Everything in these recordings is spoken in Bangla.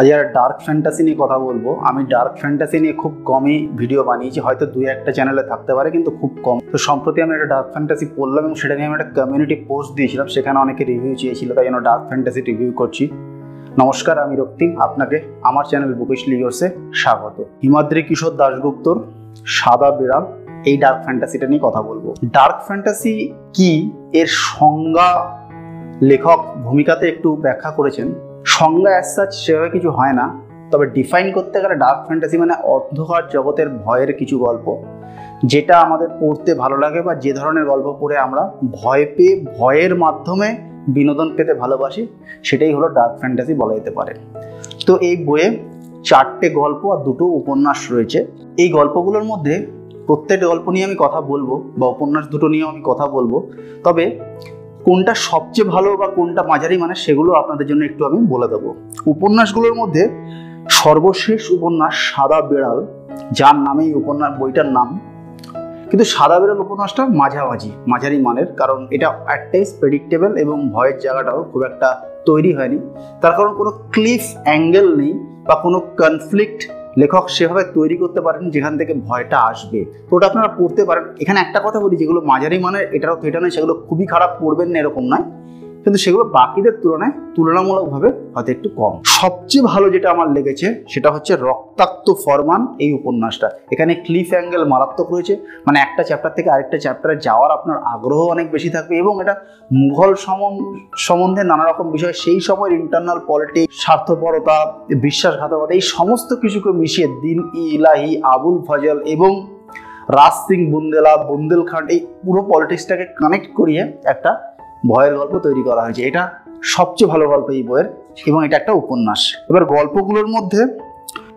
আজ আর ডার্ক ফ্যান্টাসি নিয়ে কথা বলব, আমি ডার্ক ফ্যান্টাসি নিয়ে খুব কমই ভিডিও বানিয়েছি, হয়তো দুই একটা চ্যানেলে থাকতে পারে, কিন্তু খুব কম। তো সম্প্রতি আমি একটা ডার্ক ফ্যান্টাসি পড়লাম এবং সেটা নিয়ে আমি একটা কমিউনিটি পোস্ট দিয়েছিলাম, সেখানে অনেকে রিভিউ চেয়েছিল, তাই জন্য ডার্ক ফ্যান্টাসি রিভিউ করছি। নমস্কার, আমি রক্তিম, আপনাকে আমার চ্যানেল বুকেশ লিগর্সে স্বাগত। হিমাদ্রি কিশোর দাশগুপ্তর, সাদা বিড়াল, এই ডার্ক ফ্যান্টাসিটা নিয়ে কথা বলব। ডার্ক ফ্যান্টাসি কি? এর সংজ্ঞা লেখক ভূমিকাতে একটু ব্যাখ্যা করেছেন। সংজ্ঞা অ্যাজ সাচ সেভাবে কিছু হয় না। তবে ডিফাইন করতে গেলে ডার্ক ফ্যান্টাসি মানে অন্ধকার জগতের ভয়ের কিছু গল্প, যেটা আমাদের পড়তে ভালো লাগে বা যে ধরনের গল্প পড়ে আমরা ভয় পেয়ে ভয়ের মাধ্যমে বিনোদন পেতে ভালোবাসি, সেটাই হলো ডার্ক ফ্যান্টাসি বলা যেতে পারে। তো এই বইয়ে চারটে গল্প আর দুটো উপন্যাস রয়েছে। এই গল্পগুলোর মধ্যে প্রত্যেকটা গল্প নিয়ে আমি কথা বলব বা উপন্যাস দুটো নিয়েও আমি কথা বলব। তবে কোনটা সবচেয়ে ভালো বা কোনটা মাঝারি মানে সেগুলো আপনাদের জন্য একটু আমি বলে দেবো। উপন্যাসগুলোর মধ্যে সর্বশেষ উপন্যাস সাদা বেড়াল, যার নামে এই উপন্যাস বইটার নাম। কিন্তু সাদা বেড়াল উপন্যাসটা মাঝামাঝি, মাঝারি মানের, কারণ এটা একটাই প্রেডিক্টেবল এবং ভয়ের জায়গাটাও খুব একটা তৈরি হয়নি। তার কারণ কোনো ক্লিফ অ্যাঙ্গেল নেই বা কোনো কনফ্লিক্ট লেখক সেভাবে তৈরি করতে পারেন যেখান থেকে ভয়টা আসবে। তো ওটা আপনারা পড়তে পারেন। এখানে একটা কথা বলি, যেগুলো মাঝারি মানের, এটারও থিয়েটার নয়, সেগুলো খুবই খারাপ পড়বেন না, এরকম নয়। কিন্তু সেগুলো বাকিদের তুলনায় তুলনামূলকভাবে হয়তো একটু কম। সবচেয়ে ভালো যেটা আমার লেগেছে, সেটা হচ্ছে রক্তাক্ত ফরমান এই উপন্যাসটা। এখানে ক্লিফ অ্যাঙ্গেল মারাত্মক রয়েছে। মানে একটা চ্যাপ্টার থেকে আরেকটা চ্যাপ্টারে যাওয়ার আপনার আগ্রহ অনেক বেশি থাকবে এবং এটা মুঘল সম্বন্ধে নানা রকম বিষয়, সেই সময়ের ইন্টারনাল পলিটিক্স স্বার্থপরতা, বিশ্বাসঘাতকতা, এই সমস্ত কিছুকে মিশিয়ে দিন ই ইলাহি, আবুল ফজল এবং রাজ সিং বুন্দেলা বুন্দেলখান্ড এই পুরো পলিটিক্সটাকে কানেক্ট করিয়ে একটা ভয়ের গল্প তৈরি করা হয়েছে। এটা সবচেয়ে ভালো গল্প এই বইয়ের, এবং এটা একটা উপন্যাস। এবার গল্পগুলোর মধ্যে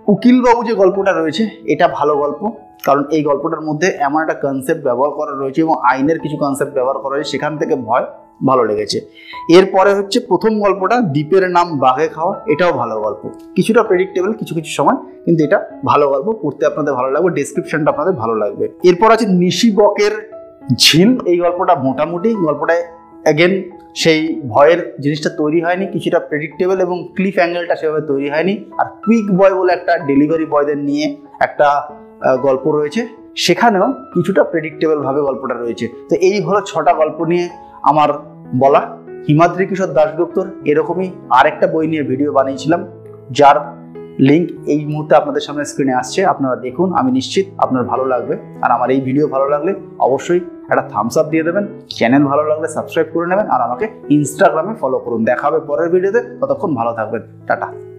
উকিলবাবু যে গল্পটা রয়েছে, এটা ভালো গল্প। কারণ এই গল্পটার মধ্যে এমন একটা কনসেপ্ট ব্যবহার করা রয়েছে, এবং আইনের কিছু কনসেপ্ট ব্যবহার করা হয়েছে সেখান থেকে ভয় ভালো লেগেছে। এরপরে হচ্ছে প্রথম গল্পটা, দ্বীপের নাম বাঘে খাওয়া। এটাও ভালো গল্প। কিছুটা প্রেডিক্টেবল কিছু কিছু সময়, কিন্তু এটা ভালো গল্প। পড়তে আপনাদের ভালো লাগবে ডেসক্রিপশনটা আপনাদের ভালো লাগবে। এরপর আছে নিশি বকের ঝিল। এই গল্পটা মোটামুটি, গল্পটায় অ্যাগেন সেই ভয়ের জিনিসটা তৈরি হয়নি, কিছুটা প্রেডিক্টেবল এবং ক্লিফ অ্যাঙ্গেলটা সেভাবে তৈরি হয়নি। আর কুইক বয় বলে একটা ডেলিভারি বয়দের নিয়ে একটা গল্প রয়েছে। সেখানেও কিছুটা প্রেডিক্টেবল ভাবে গল্পটা রয়েছে। তো এই হলো ছটা গল্প নিয়ে আমার বলা। হিমাদ্রি কিশোর দাশগুপ্তর এরকমই আরেকটা বই নিয়ে ভিডিও বানিয়েছিলাম, যার লিঙ্ক এই মুহূর্তে আপনাদের সামনে স্ক্রিনে আসছে, আপনারা দেখুন, আমি নিশ্চিত আপনার ভালো লাগবে। আর আমার এই ভিডিও ভালো লাগলে অবশ্যই একটা থামস আপ দিয়ে দেবেন চ্যানেল ভালো লাগলে সাবস্ক্রাইব করে নেবেন, আর আমাকে ইনস্টাগ্রামে ফলো করুন। দেখাবে পরের ভিডিওতে ততক্ষণ ভালো থাকবেন। টাটা।